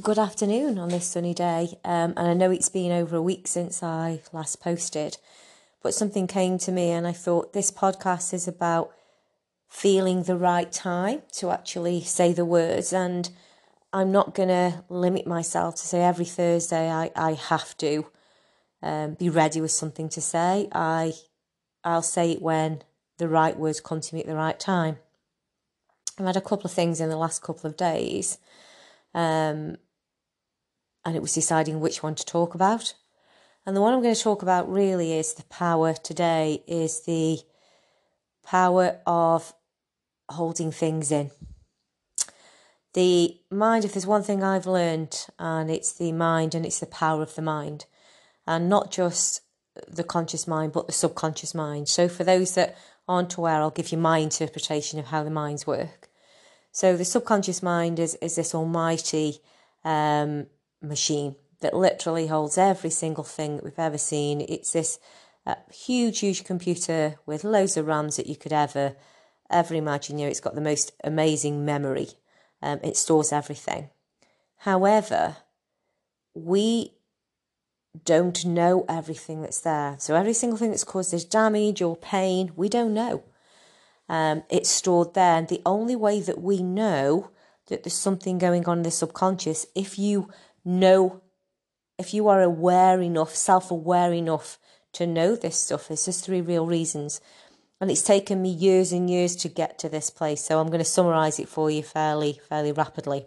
good afternoon on this sunny day. Um, and I know it's been over a week since I last posted, but something came to me and I thought this podcast is about feeling the right time to actually say the words. And I'm not going to limit myself to say every Thursday I, I have to um, be ready with something to say. I, I'll say it when the right words come to me at the right time. I've had a couple of things in the last couple of days, um, and it was deciding which one to talk about. And the one I'm going to talk about really is the power today, is the power of holding things in. The mind, if there's one thing I've learned, and it's the mind and it's the power of the mind, and not just the conscious mind, but the subconscious mind. So, for those that aren't aware, I'll give you my interpretation of how the minds work. So the subconscious mind is, is this almighty um, machine that literally holds every single thing that we've ever seen. It's this uh, huge, huge computer with loads of RAMs that you could ever, ever imagine. You know, it's got the most amazing memory. Um, it stores everything. However, we don't know everything that's there. So every single thing that's caused this damage or pain, we don't know um, it's stored there. And the only way that we know that there's something going on in the subconscious, if you know, if you are aware enough, self aware enough to know this stuff, there's just three real reasons. And it's taken me years and years to get to this place. So I'm going to summarize it for you fairly, fairly rapidly.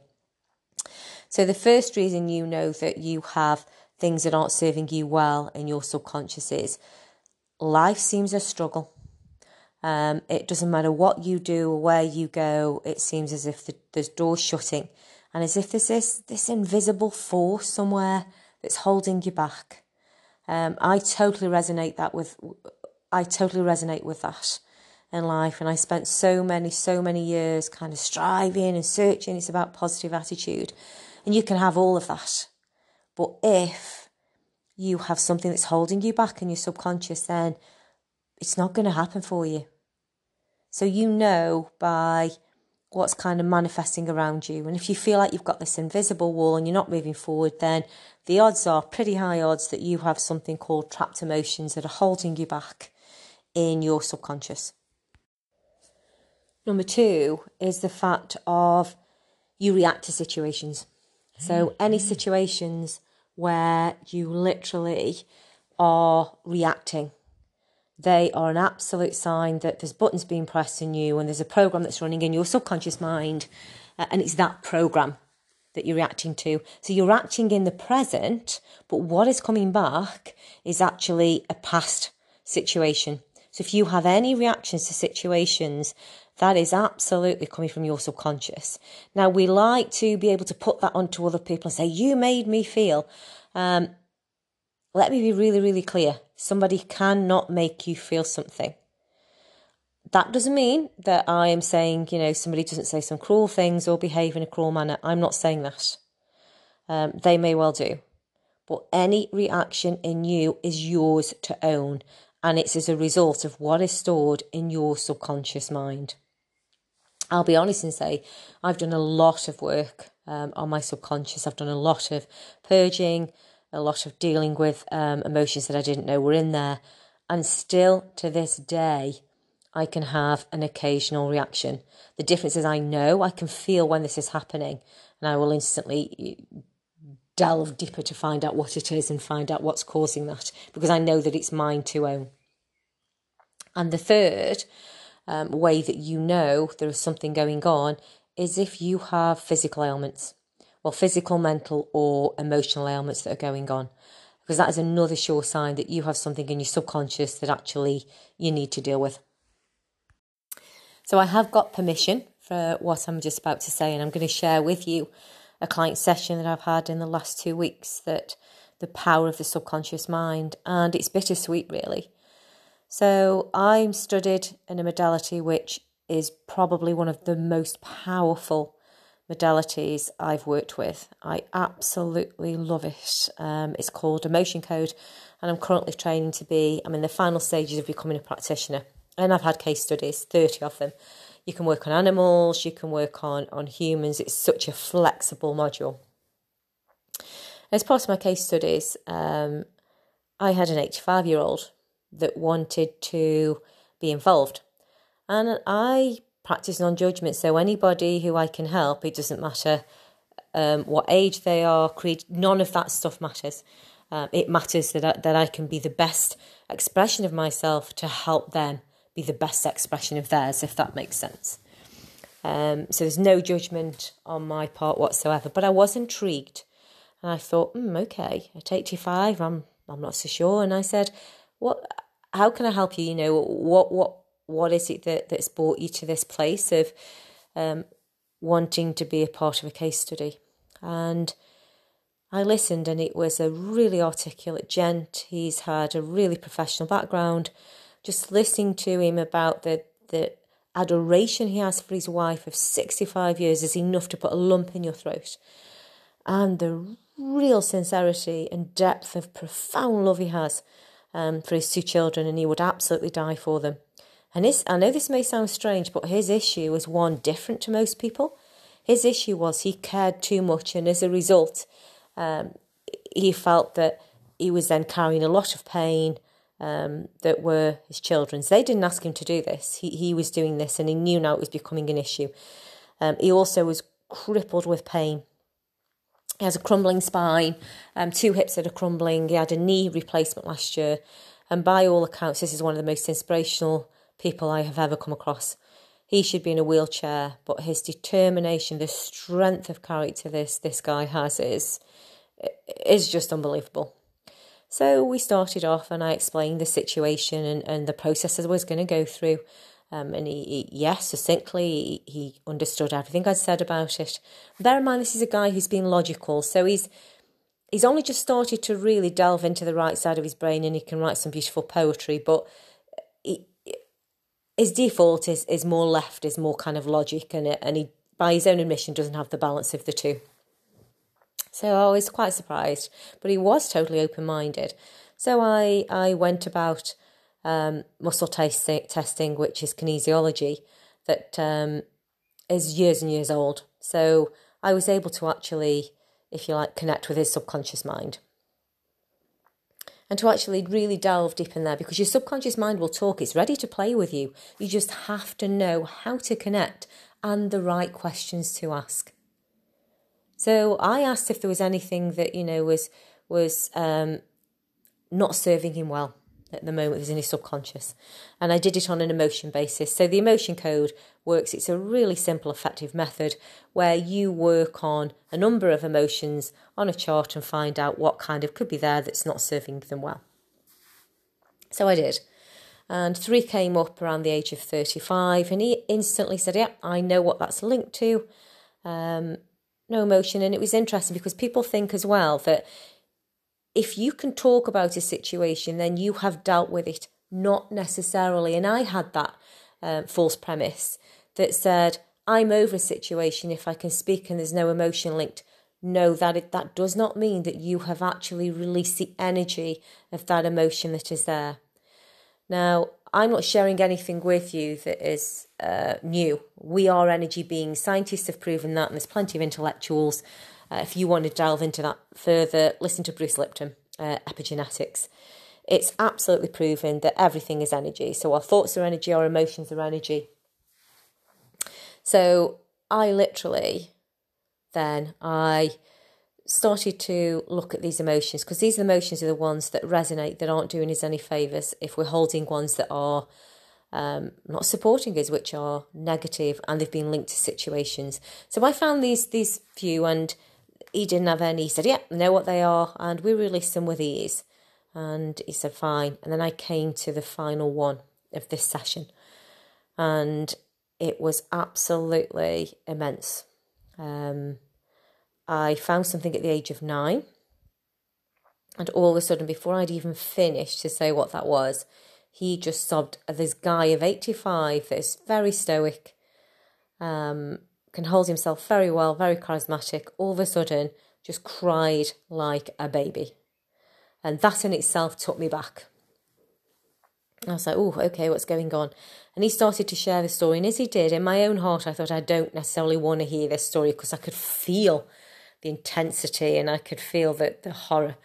So the first reason you know that you have things that aren't serving you well in your subconscious is life seems a struggle um, it doesn't matter what you do or where you go, it seems as if the, there's doors shutting and as if there's this, this invisible force somewhere that's holding you back. Um, I totally resonate that with, I totally resonate with that in life. And I spent so many, so many years kind of striving and searching. It's about positive attitude. And you can have all of that. But if you have something that's holding you back in your subconscious, then it's not going to happen for you. So you know by what's kind of manifesting around you. And if you feel like you've got this invisible wall and you're not moving forward, then the odds are pretty high odds that you have something called trapped emotions that are holding you back in your subconscious. Number two is the fact of you react to situations. So, any mm. situations where you literally are reacting they are an absolute sign that there's buttons being pressed in you and there's a program that's running in your subconscious mind, uh, and it's that program that you're reacting to. So you're acting in the present, but what is coming back is actually a past situation. So if you have any reactions to situations, that is absolutely coming from your subconscious. Now we like to be able to put that onto other people and say, "You made me feel." Um, let me be really, really clear. Somebody cannot make you feel something. That doesn't mean that I am saying, you know, somebody doesn't say some cruel things or behave in a cruel manner. I'm not saying that. Um, they may well do. But any reaction in you is yours to own. And it's as a result of what is stored in your subconscious mind. I'll be honest and say I've done a lot of work um, on my subconscious. I've done a lot of purging, a lot of dealing with um, emotions that I didn't know were in there. And still to this day, I can have an occasional reaction. The difference is I know I can feel when this is happening, and I will instantly delve deeper to find out what it is and find out what's causing that because I know that it's mine to own. And the third um, way that you know there is something going on is if you have physical ailments well, physical, mental, or emotional ailments that are going on. Because that is another sure sign that you have something in your subconscious that actually you need to deal with. So, I have got permission for what I'm just about to say, and I'm going to share with you a client session that I've had in the last two weeks that the power of the subconscious mind, and it's bittersweet, really. So, I'm studied in a modality which is probably one of the most powerful modalities I've worked with. I absolutely love it. Um, it's called Emotion Code, and I'm currently training to be, I'm in the final stages of becoming a practitioner. And I've had case studies, 30 of them. You can work on animals, you can work on, on humans. It's such a flexible module. As part of my case studies, um, I had an 85 year old that wanted to be involved. And I practice non judgment. So anybody who I can help, it doesn't matter um, what age they are, creed, none of that stuff matters. Um, it matters that I, that I can be the best expression of myself to help them be the best expression of theirs, if that makes sense. Um, so there's no judgment on my part whatsoever. But I was intrigued, and I thought, mm, okay, at 85, I'm I'm not so sure. And I said, what? How can I help you? You know, what what what is it that that's brought you to this place of um, wanting to be a part of a case study? And I listened, and it was a really articulate gent. He's had a really professional background. Just listening to him about the the adoration he has for his wife of 65 years is enough to put a lump in your throat. And the real sincerity and depth of profound love he has um, for his two children, and he would absolutely die for them. And his, I know this may sound strange, but his issue was one different to most people. His issue was he cared too much, and as a result, um, he felt that he was then carrying a lot of pain um, that were his children's. They didn't ask him to do this. He he was doing this, and he knew now it was becoming an issue. Um, he also was crippled with pain. He has a crumbling spine, um, two hips that are crumbling. He had a knee replacement last year, and by all accounts, this is one of the most inspirational people I have ever come across. He should be in a wheelchair, but his determination, the strength of character this this guy has is is just unbelievable. So we started off and I explained the situation and, and the processes I was going to go through. Um, and he, he, yes, succinctly, he, he understood everything I'd said about it. Bear in mind, this is a guy who's been logical, so he's he's only just started to really delve into the right side of his brain, and he can write some beautiful poetry. But he, his default is is more left, is more kind of logic, and and he, by his own admission, doesn't have the balance of the two. So I was quite surprised, but he was totally open minded. So I, I went about um, muscle testing, which is kinesiology, that um, is years and years old. So I was able to actually, if you like, connect with his subconscious mind. And to actually really delve deep in there because your subconscious mind will talk, it's ready to play with you. You just have to know how to connect and the right questions to ask. So I asked if there was anything that you know was was um, not serving him well at the moment. Was in his subconscious, and I did it on an emotion basis. So the emotion code works. It's a really simple, effective method where you work on a number of emotions on a chart and find out what kind of could be there that's not serving them well. So I did. And three came up around the age of 35, and he instantly said, Yeah, I know what that's linked to. Um, no emotion. And it was interesting because people think as well that if you can talk about a situation, then you have dealt with it. Not necessarily. And I had that um, false premise that said, I'm over a situation if I can speak and there's no emotion linked. No, that it, that does not mean that you have actually released the energy of that emotion that is there. Now, I'm not sharing anything with you that is uh, new. We are energy beings. Scientists have proven that, and there's plenty of intellectuals. Uh, if you want to delve into that further, listen to Bruce Lipton, uh, Epigenetics. It's absolutely proven that everything is energy. So our thoughts are energy, our emotions are energy. So I literally then I started to look at these emotions because these emotions are the ones that resonate that aren't doing us any favors if we're holding ones that are um, not supporting us which are negative and they've been linked to situations so i found these these few and he didn't have any he said yeah know what they are and we released them with ease and he said fine and then i came to the final one of this session and it was absolutely immense um, I found something at the age of nine. And all of a sudden, before I'd even finished to say what that was, he just sobbed. This guy of 85 that is very stoic, um, can hold himself very well, very charismatic, all of a sudden just cried like a baby. And that in itself took me back. I was like, oh, okay, what's going on? And he started to share the story. And as he did, in my own heart, I thought, I don't necessarily want to hear this story because I could feel the intensity, and I could feel that the horror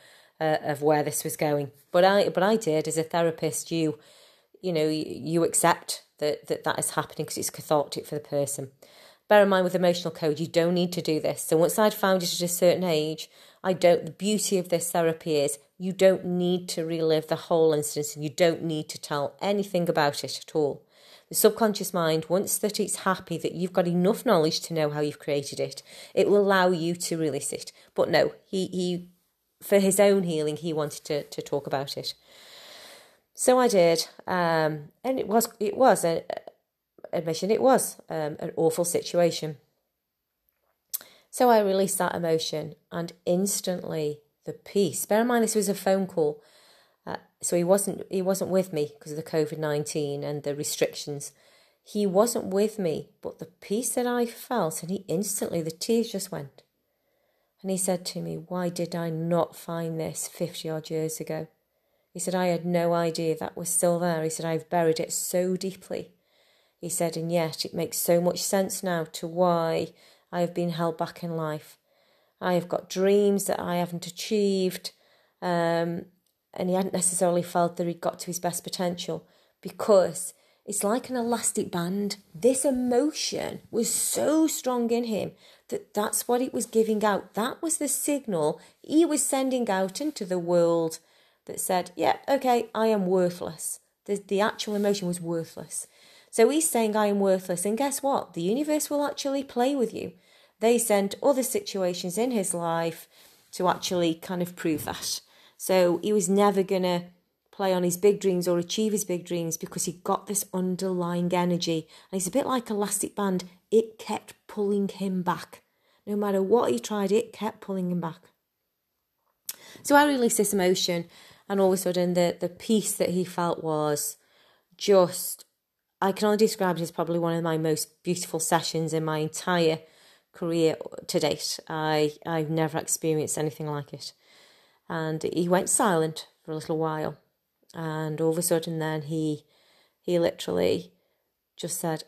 uh, of where this was going. But I, but I did as a therapist. You, you know, you, you accept that that that is happening because it's cathartic for the person. Bear in mind with emotional code, you don't need to do this. So once I'd found it at a certain age, I don't. The beauty of this therapy is you don't need to relive the whole instance, and you don't need to tell anything about it at all. The subconscious mind, once that it's happy that you've got enough knowledge to know how you've created it, it will allow you to release it. But no, he, he for his own healing, he wanted to, to talk about it. So I did, um, and it was it was an admission. It was um, an awful situation. So I released that emotion, and instantly the peace. Bear in mind, this was a phone call. Uh, so he wasn't he wasn't with me because of the COVID nineteen and the restrictions. He wasn't with me, but the peace that I felt, and he instantly the tears just went. And he said to me, Why did I not find this fifty odd years ago? He said, I had no idea that was still there. He said, I've buried it so deeply. He said, and yet it makes so much sense now to why I have been held back in life. I have got dreams that I haven't achieved. Um, and he hadn't necessarily felt that he'd got to his best potential because it's like an elastic band. This emotion was so strong in him that that's what it was giving out. That was the signal he was sending out into the world that said, Yeah, okay, I am worthless. The, the actual emotion was worthless. So he's saying, I am worthless. And guess what? The universe will actually play with you. They sent other situations in his life to actually kind of prove that. So he was never going to play on his big dreams or achieve his big dreams because he got this underlying energy. And it's a bit like elastic band, it kept pulling him back. No matter what he tried, it kept pulling him back. So I released this emotion, and all of a sudden, the, the peace that he felt was just, I can only describe it as probably one of my most beautiful sessions in my entire career to date. I, I've never experienced anything like it. And he went silent for a little while. And all of a sudden, then he, he literally just said,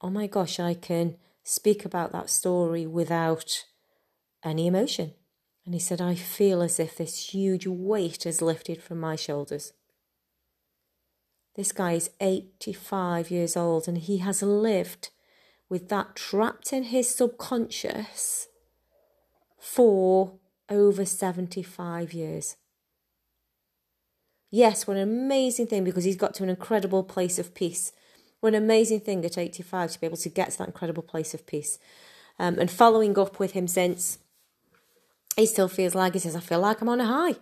Oh my gosh, I can speak about that story without any emotion. And he said, I feel as if this huge weight is lifted from my shoulders. This guy is 85 years old and he has lived with that trapped in his subconscious for over 75 years. Yes, what an amazing thing because he's got to an incredible place of peace. What an amazing thing at 85 to be able to get to that incredible place of peace. Um, and following up with him since, he still feels like he says, I feel like I'm on a high.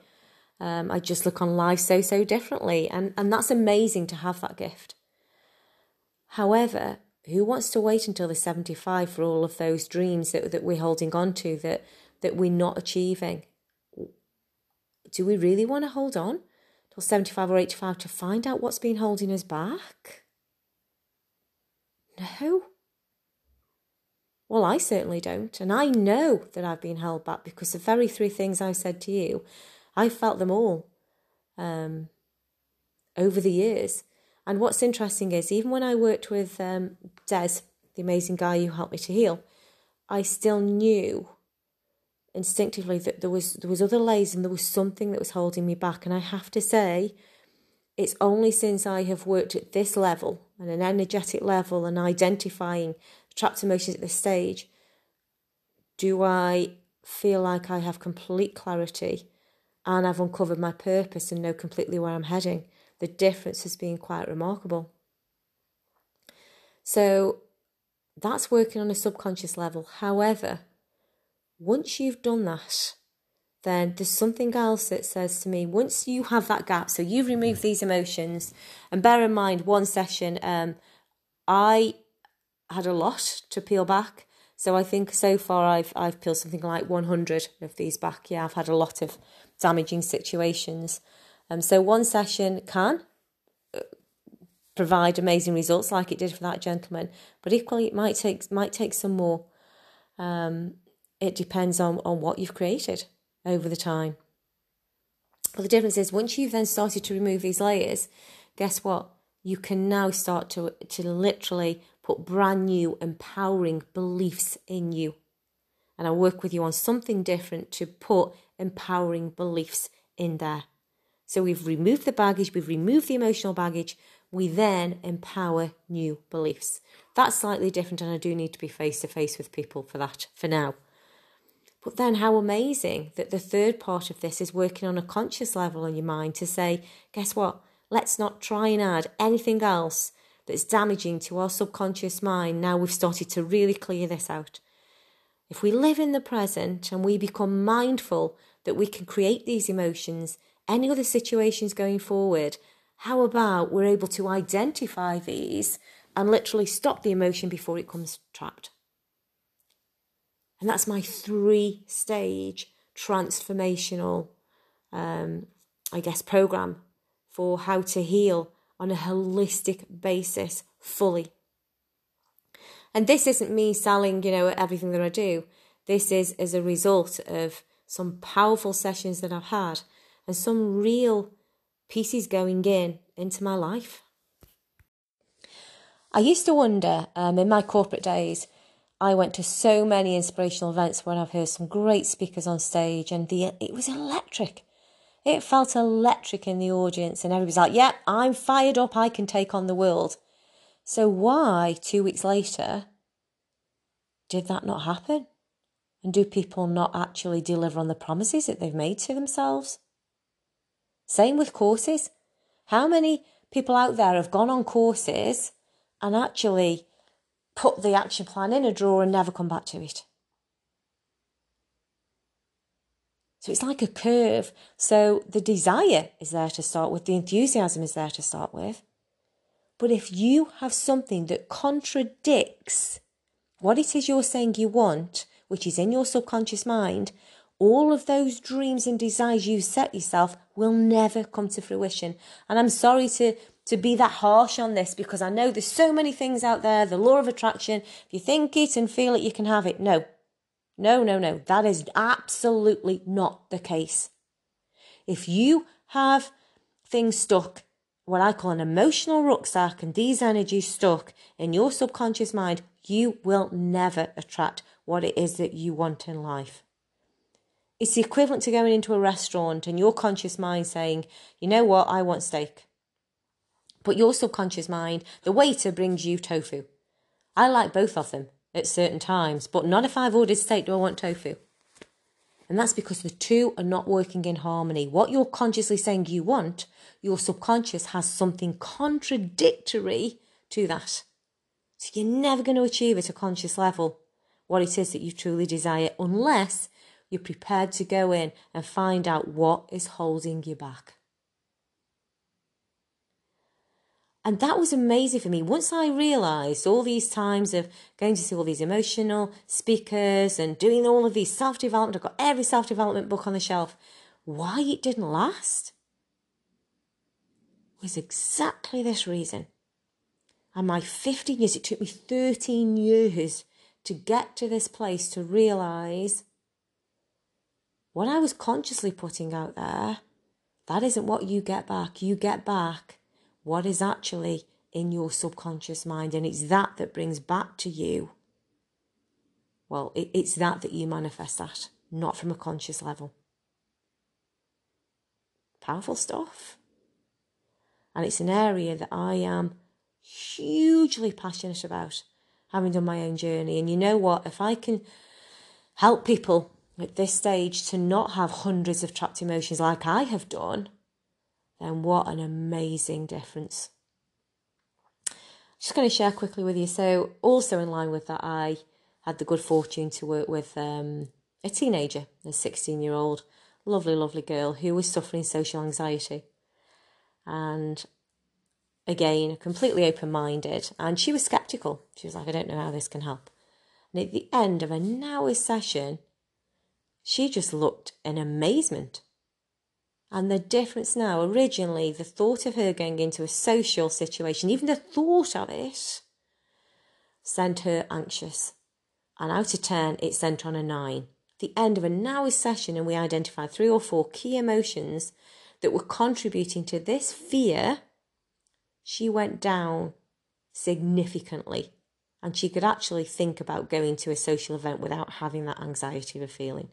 Um, I just look on life so, so differently. And, and that's amazing to have that gift. However, who wants to wait until they're 75 for all of those dreams that, that we're holding on to that, that we're not achieving? Do we really want to hold on till 75 or 85 to find out what's been holding us back? No. Well, I certainly don't. And I know that I've been held back because the very three things I said to you, I felt them all um, over the years. And what's interesting is, even when I worked with um, Des, the amazing guy who helped me to heal, I still knew instinctively that there was there was other layers and there was something that was holding me back. And I have to say, it's only since I have worked at this level, and an energetic level, and identifying trapped emotions at this stage, do I feel like I have complete clarity and I've uncovered my purpose and know completely where I'm heading the difference has been quite remarkable. So that's working on a subconscious level. However, once you've done that, then there's something else that says to me once you have that gap, so you've removed these emotions, and bear in mind, one session, um, I had a lot to peel back. So I think so far I've I've peeled something like 100 of these back. Yeah, I've had a lot of damaging situations. Um, so one session can uh, provide amazing results like it did for that gentleman, but equally it might take might take some more. Um, it depends on, on what you've created over the time. But the difference is once you've then started to remove these layers, guess what? You can now start to to literally put brand new empowering beliefs in you. and I work with you on something different to put empowering beliefs in there. So we've removed the baggage, we've removed the emotional baggage, we then empower new beliefs. That's slightly different, and I do need to be face to face with people for that for now. But then, how amazing that the third part of this is working on a conscious level in your mind to say, guess what? Let's not try and add anything else that's damaging to our subconscious mind. Now we've started to really clear this out. If we live in the present and we become mindful that we can create these emotions, any other situations going forward, how about we're able to identify these and literally stop the emotion before it comes trapped? And that's my three stage transformational, um, I guess, program for how to heal on a holistic basis fully. And this isn't me selling, you know, everything that I do. This is as a result of some powerful sessions that I've had and some real pieces going in into my life. I used to wonder um, in my corporate days, I went to so many inspirational events where I've heard some great speakers on stage, and the it was electric. It felt electric in the audience, and everybody's like, "Yep, yeah, I'm fired up. I can take on the world." So why two weeks later did that not happen? And do people not actually deliver on the promises that they've made to themselves? Same with courses. How many people out there have gone on courses and actually put the action plan in a drawer and never come back to it? So it's like a curve. So the desire is there to start with, the enthusiasm is there to start with. But if you have something that contradicts what it is you're saying you want, which is in your subconscious mind, all of those dreams and desires you set yourself will never come to fruition. And I'm sorry to, to be that harsh on this because I know there's so many things out there, the law of attraction. If you think it and feel it, you can have it. No, no, no, no. That is absolutely not the case. If you have things stuck, what I call an emotional rucksack, and these energies stuck in your subconscious mind, you will never attract what it is that you want in life. It's the equivalent to going into a restaurant and your conscious mind saying, you know what, I want steak. But your subconscious mind, the waiter brings you tofu. I like both of them at certain times, but not if I've ordered steak do I want tofu. And that's because the two are not working in harmony. What you're consciously saying you want, your subconscious has something contradictory to that. So you're never going to achieve at a conscious level what it is that you truly desire unless you're prepared to go in and find out what is holding you back. And that was amazing for me. Once I realized all these times of going to see all these emotional speakers and doing all of these self development, I've got every self development book on the shelf, why it didn't last was exactly this reason. And my 15 years, it took me 13 years to get to this place to realize what I was consciously putting out there, that isn't what you get back. You get back what is actually in your subconscious mind, and it's that that brings back to you. Well, it, it's that that you manifest that, not from a conscious level. Powerful stuff. And it's an area that I am hugely passionate about, having done my own journey. And you know what? If I can help people at this stage to not have hundreds of trapped emotions like I have done, then what an amazing difference. Just going to share quickly with you. So, also in line with that, I had the good fortune to work with um, a teenager, a 16 year old, lovely, lovely girl who was suffering social anxiety. And again, completely open minded. And she was skeptical. She was like, I don't know how this can help. And at the end of an hour session, she just looked in amazement and the difference now, originally, the thought of her going into a social situation, even the thought of it, sent her anxious. And out of 10, it sent on a 9. The end of an hour session, and we identified three or four key emotions that were contributing to this fear, she went down significantly. and she could actually think about going to a social event without having that anxiety of a feeling.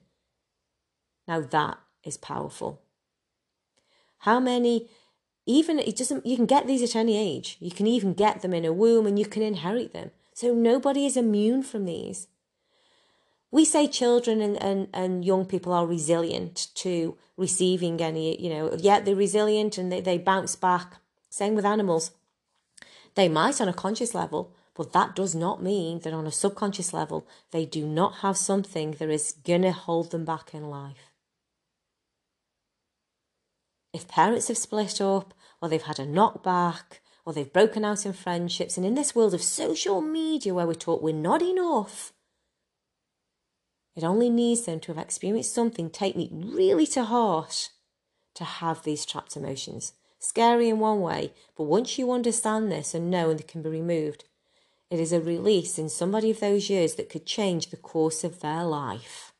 Now that is powerful. How many, even it doesn't, you can get these at any age. You can even get them in a womb and you can inherit them. So nobody is immune from these. We say children and, and, and young people are resilient to receiving any, you know, yet they're resilient and they, they bounce back. Same with animals. They might on a conscious level, but that does not mean that on a subconscious level, they do not have something that is going to hold them back in life. If parents have split up, or they've had a knockback, or they've broken out in friendships, and in this world of social media where we're taught we're not enough, it only needs them to have experienced something take me really to heart to have these trapped emotions. Scary in one way, but once you understand this and know and they can be removed, it is a release in somebody of those years that could change the course of their life.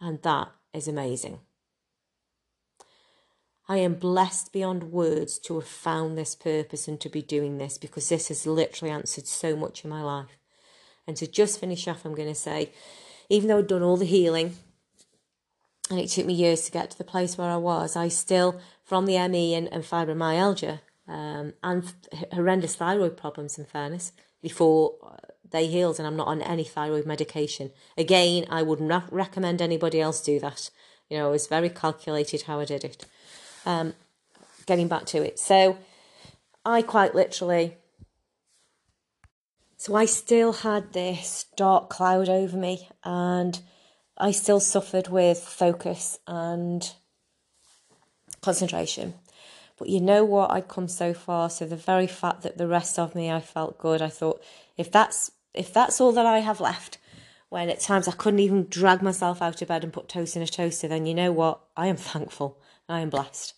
And that is amazing. I am blessed beyond words to have found this purpose and to be doing this because this has literally answered so much in my life. And to just finish off, I'm going to say, even though I'd done all the healing, and it took me years to get to the place where I was, I still, from the ME and, and fibromyalgia, um, and horrendous thyroid problems, in fairness, before they healed, and I'm not on any thyroid medication. Again, I wouldn't recommend anybody else do that. You know, it was very calculated how I did it. Um, getting back to it. So, I quite literally so I still had this dark cloud over me, and I still suffered with focus and concentration. But you know what? I'd come so far. So the very fact that the rest of me, I felt good. I thought, if that's if that's all that I have left, when at times I couldn't even drag myself out of bed and put toast in a toaster, then you know what? I am thankful. I am blessed.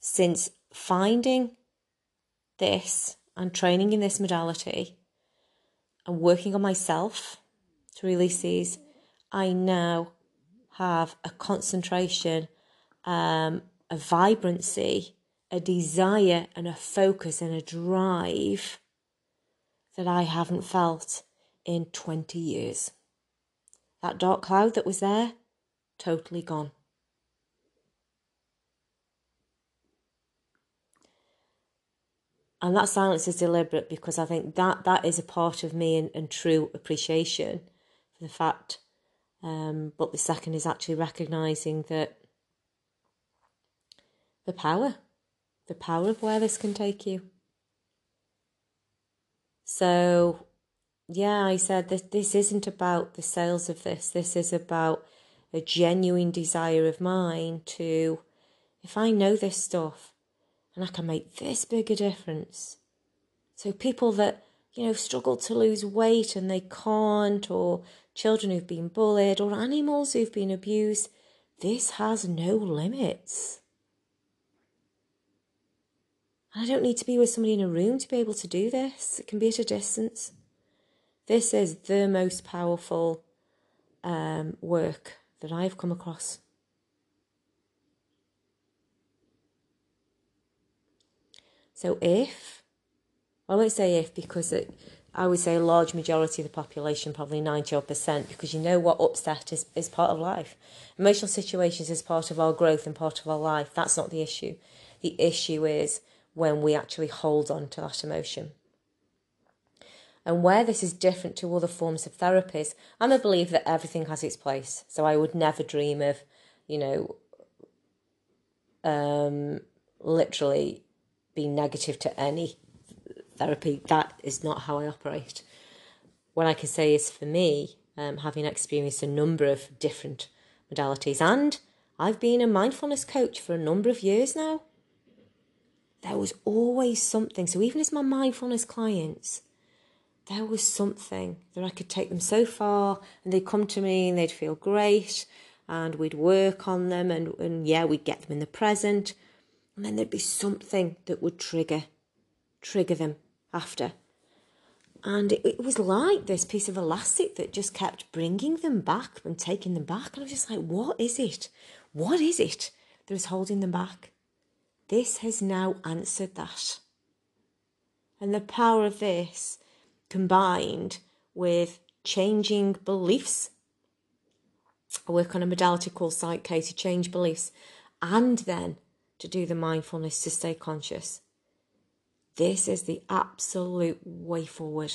Since finding this and training in this modality and working on myself to release these, I now have a concentration, um, a vibrancy, a desire, and a focus and a drive that I haven't felt in 20 years. That dark cloud that was there, totally gone. and that silence is deliberate because I think that that is a part of me and, and true appreciation for the fact. Um, but the second is actually recognizing that the power, the power of where this can take you. So, yeah, I said this. This isn't about the sales of this. This is about a genuine desire of mine to, if I know this stuff, and I can make this big a difference. So people that, you know, struggle to lose weight and they can't, or children who've been bullied, or animals who've been abused, this has no limits. I don't need to be with somebody in a room to be able to do this. It can be at a distance. This is the most powerful um, work that I've come across. So if, I won't say if because it, I would say a large majority of the population, probably 90 percent, because you know what upset is, is part of life. Emotional situations is part of our growth and part of our life. That's not the issue. The issue is when we actually hold on to that emotion. And where this is different to other forms of therapies, I'm a believer that everything has its place. So I would never dream of, you know, um, literally be negative to any therapy. That is not how I operate. What I can say is for me, um, having experienced a number of different modalities, and I've been a mindfulness coach for a number of years now. There was always something. So even as my mindfulness clients, there was something that I could take them so far, and they'd come to me and they'd feel great, and we'd work on them, and, and yeah, we'd get them in the present. And then there'd be something that would trigger trigger them after. And it, it was like this piece of elastic that just kept bringing them back and taking them back. And i was just like what is it? What is it that is holding them back this has now answered that And the power of this combined with changing beliefs. I work on a modality called Psych-K to change beliefs and then to do the mindfulness to stay conscious. This is the absolute way forward.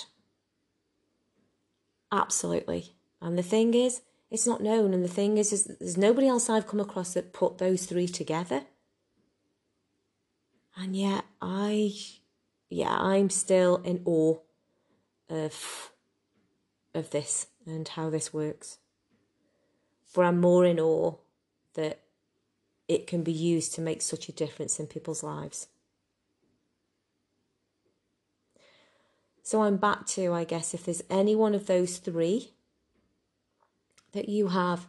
Absolutely. And the thing is, it's not known. And the thing is, is there's nobody else I've come across that put those three together. And yet I, yeah, I'm still in awe of, of this and how this works. But I'm more in awe that it can be used to make such a difference in people's lives. So I'm back to, I guess, if there's any one of those three that you have,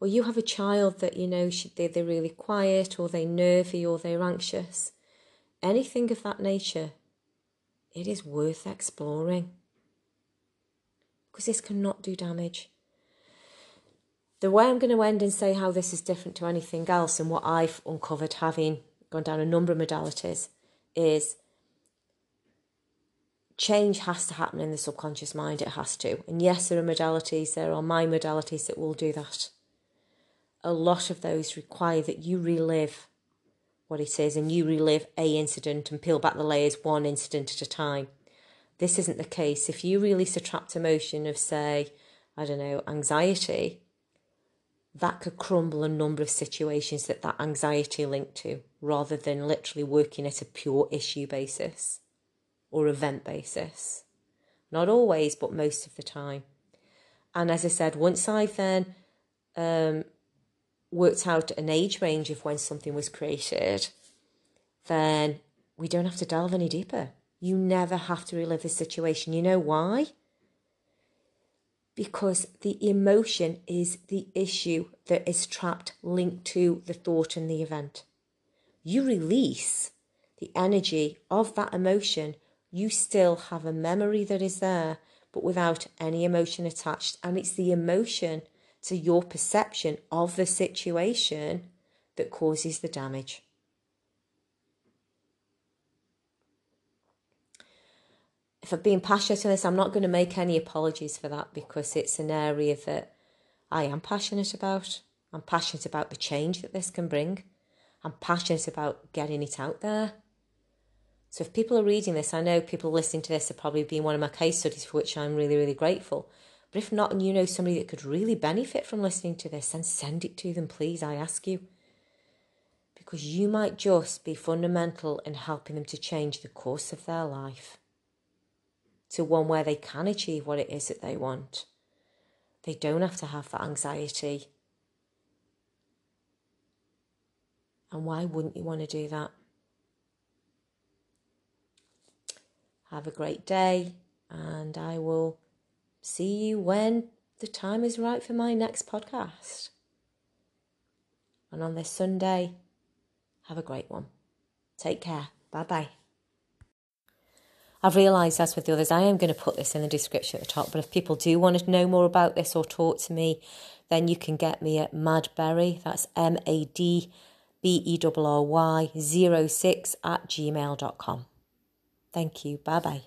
or you have a child that you know they, they're really quiet, or they're nervy, or they're anxious, anything of that nature, it is worth exploring because this cannot do damage. The way I'm going to end and say how this is different to anything else and what I've uncovered having gone down a number of modalities is change has to happen in the subconscious mind. It has to. And yes, there are modalities, there are my modalities that will do that. A lot of those require that you relive what it is and you relive a incident and peel back the layers one incident at a time. This isn't the case. If you release a trapped emotion of, say, I don't know, anxiety, that could crumble a number of situations that that anxiety linked to rather than literally working at a pure issue basis or event basis. Not always, but most of the time. And as I said, once I've then um, worked out an age range of when something was created, then we don't have to delve any deeper. You never have to relive the situation. You know why? Because the emotion is the issue that is trapped, linked to the thought and the event. You release the energy of that emotion, you still have a memory that is there, but without any emotion attached. And it's the emotion to your perception of the situation that causes the damage. If I'm being passionate on this, I'm not going to make any apologies for that because it's an area that I am passionate about. I'm passionate about the change that this can bring. I'm passionate about getting it out there. So if people are reading this, I know people listening to this have probably been one of my case studies for which I'm really, really grateful. But if not, and you know somebody that could really benefit from listening to this, then send it to them, please, I ask you. Because you might just be fundamental in helping them to change the course of their life to one where they can achieve what it is that they want. They don't have to have that anxiety. And why wouldn't you want to do that? Have a great day, and I will see you when the time is right for my next podcast. And on this Sunday, have a great one. Take care. Bye bye. I've realised, as with the others, I am going to put this in the description at the top. But if people do want to know more about this or talk to me, then you can get me at Madberry. That's M A D B E R R Y 06 at gmail.com. Thank you. Bye bye.